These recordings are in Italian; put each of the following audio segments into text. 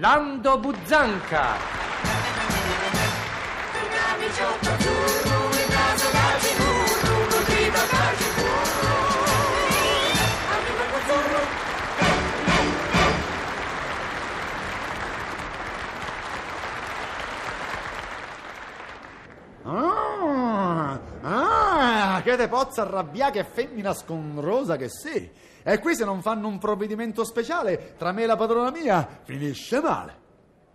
Lando Buzzanca. Ah, che te pozza arrabbiare che femmina sconrosa che sei. E qui se non fanno un provvedimento speciale tra me e la padrona mia, finisce male.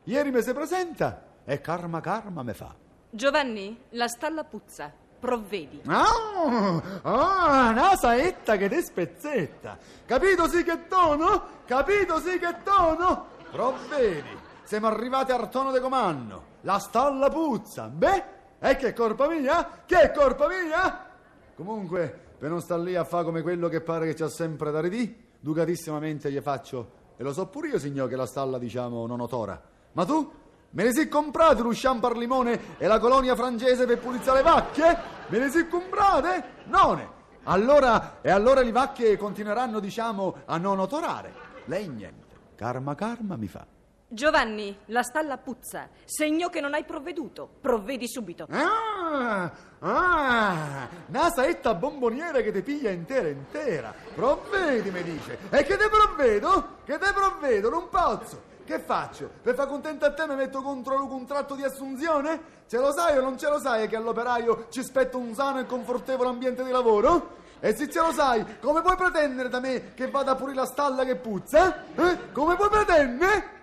Ieri mi si presenta e karma karma me fa. Giovanni, la stalla puzza. Provvedi. Ah, ah, una saetta che te spezzetta. Capito sì che tono? Capito sì che tono? Provvedi. Siamo arrivati al tono di comando. La stalla puzza. Beh, e che è colpa mia? Che è colpa mia? Comunque, per non star lì a fare come quello che pare che c'ha sempre da ridì, ducatissimamente gli faccio, e lo so pure io, signor, che la stalla, diciamo, non otora. Ma tu? Me ne si comprate lo al limone e la colonia francese per pulizzare le vacche? Me ne si comprate? Non. Allora, e allora le vacche continueranno, diciamo, a non otorare. Lei niente. Karma karma mi fa. Giovanni, la stalla puzza. Segno che non hai provveduto. Provvedi subito. Ah, ah, una saetta bomboniera che ti piglia intera intera. Provvedi, mi dice. E che te provvedo? Che te provvedo, non pozzo. Che faccio? Per far contento a te mi metto contro il contratto di assunzione? Ce lo sai o non ce lo sai che all'operaio ci spetta un sano e confortevole ambiente di lavoro? E se ce lo sai, come puoi pretendere da me che vada pure la stalla che puzza? Eh? Come puoi pretendere?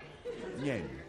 Niente.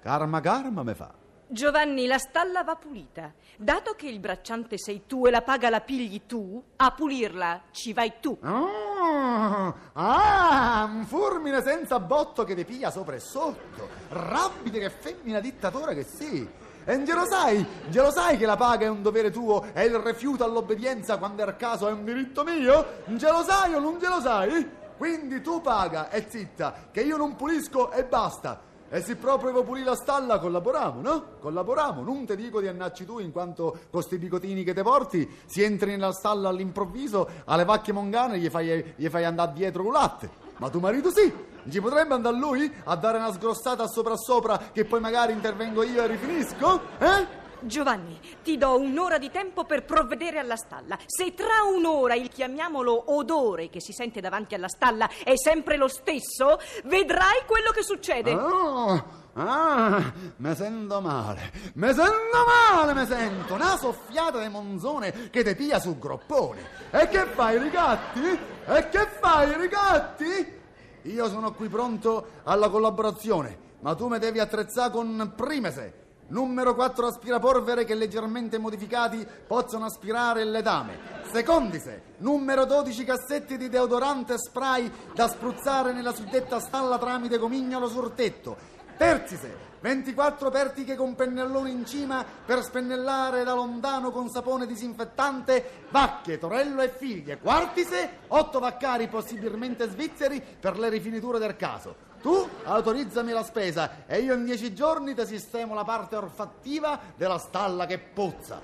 Karma karma me fa. Giovanni, la stalla va pulita. Dato che il bracciante sei tu e la paga la pigli tu, a pulirla ci vai tu. Ah, ah, un fulmine senza botto che ti piglia sopra e sotto. Rabbide che femmina dittatore che sei. E non lo sai, non lo sai che la paga è un dovere tuo e il rifiuto all'obbedienza quando è il caso è un diritto mio? Non ce lo sai o non ce lo sai? Quindi tu paga e zitta, che io non pulisco e basta. E se proprio devo pulire la stalla, collaboriamo, no? Collaboriamo. Non ti dico di annacci tu, in quanto con questi bigotini che te porti, si entri nella stalla all'improvviso, alle vacche mongane gli fai, gli fai andare dietro con latte. Ma tuo marito sì, ci potrebbe andare lui a dare una sgrossata sopra sopra che poi magari intervengo io e rifinisco? Eh? Giovanni, ti do un'ora di tempo per provvedere alla stalla. Se tra un'ora il chiamiamolo odore che si sente davanti alla stalla è sempre lo stesso, vedrai quello che succede. Oh, ah, mi sento male, mi sento male, mi sento. Una soffiata di monzone che ti piglia sul groppone. E che fai, rigatti? E che fai, rigatti? Io sono qui pronto alla collaborazione, ma tu mi devi attrezzare con primese. Numero 4 aspirapolvere che leggermente modificati possono aspirare le dame. Secondise, numero 12 cassetti di deodorante spray da spruzzare nella suddetta stalla tramite comignolo sul tetto. Terzise, 24 pertiche con pennellone in cima per spennellare da lontano con sapone disinfettante vacche, torello e figlie. Quartise, 8 vaccari possibilmente svizzeri per le rifiniture del caso. Tu autorizzami la spesa e io in dieci giorni ti sistemo la parte orfattiva della stalla che puzza.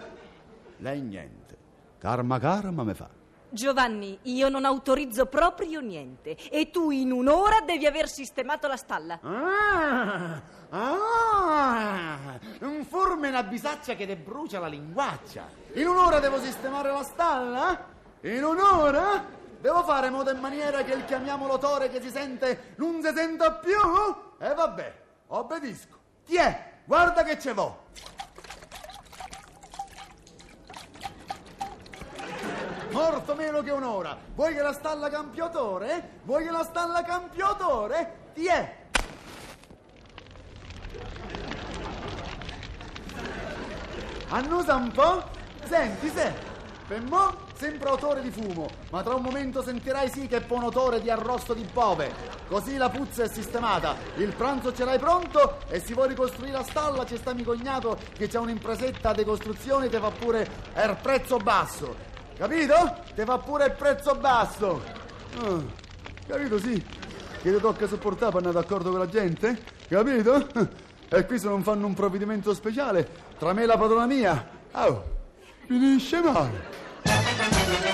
Lei niente. Karma karma me fa. Giovanni, io non autorizzo proprio niente e tu in un'ora devi aver sistemato la stalla. Ah, ah, un forme una bisaccia che te brucia la linguaccia. In un'ora devo sistemare la stalla? In un'ora? Devo fare modo e maniera che il chiamiamolo tore che si sente non si senta più? E vabbè, obbedisco. Ti è, guarda che ce vo'. Morto meno che un'ora. Vuoi che la stalla campiotore? Vuoi che la stalla campiotore? Ti è. Annusa un po'? Senti, se. Per mo' sembra odore di fumo, ma tra un momento sentirai sì che è un odore di arrosto di bove. Così la puzza è sistemata, il pranzo ce l'hai pronto e se vuoi ricostruire la stalla c'è sta mio cognato che c'ha un'impresetta di costruzione che fa pure il prezzo basso. Capito? Te fa pure il prezzo basso. Ah, capito sì? Che ti tocca sopportare per andare d'accordo con la gente? Capito? E qui se non fanno un provvedimento speciale tra me e la padrona mia, oh, finisce male. Una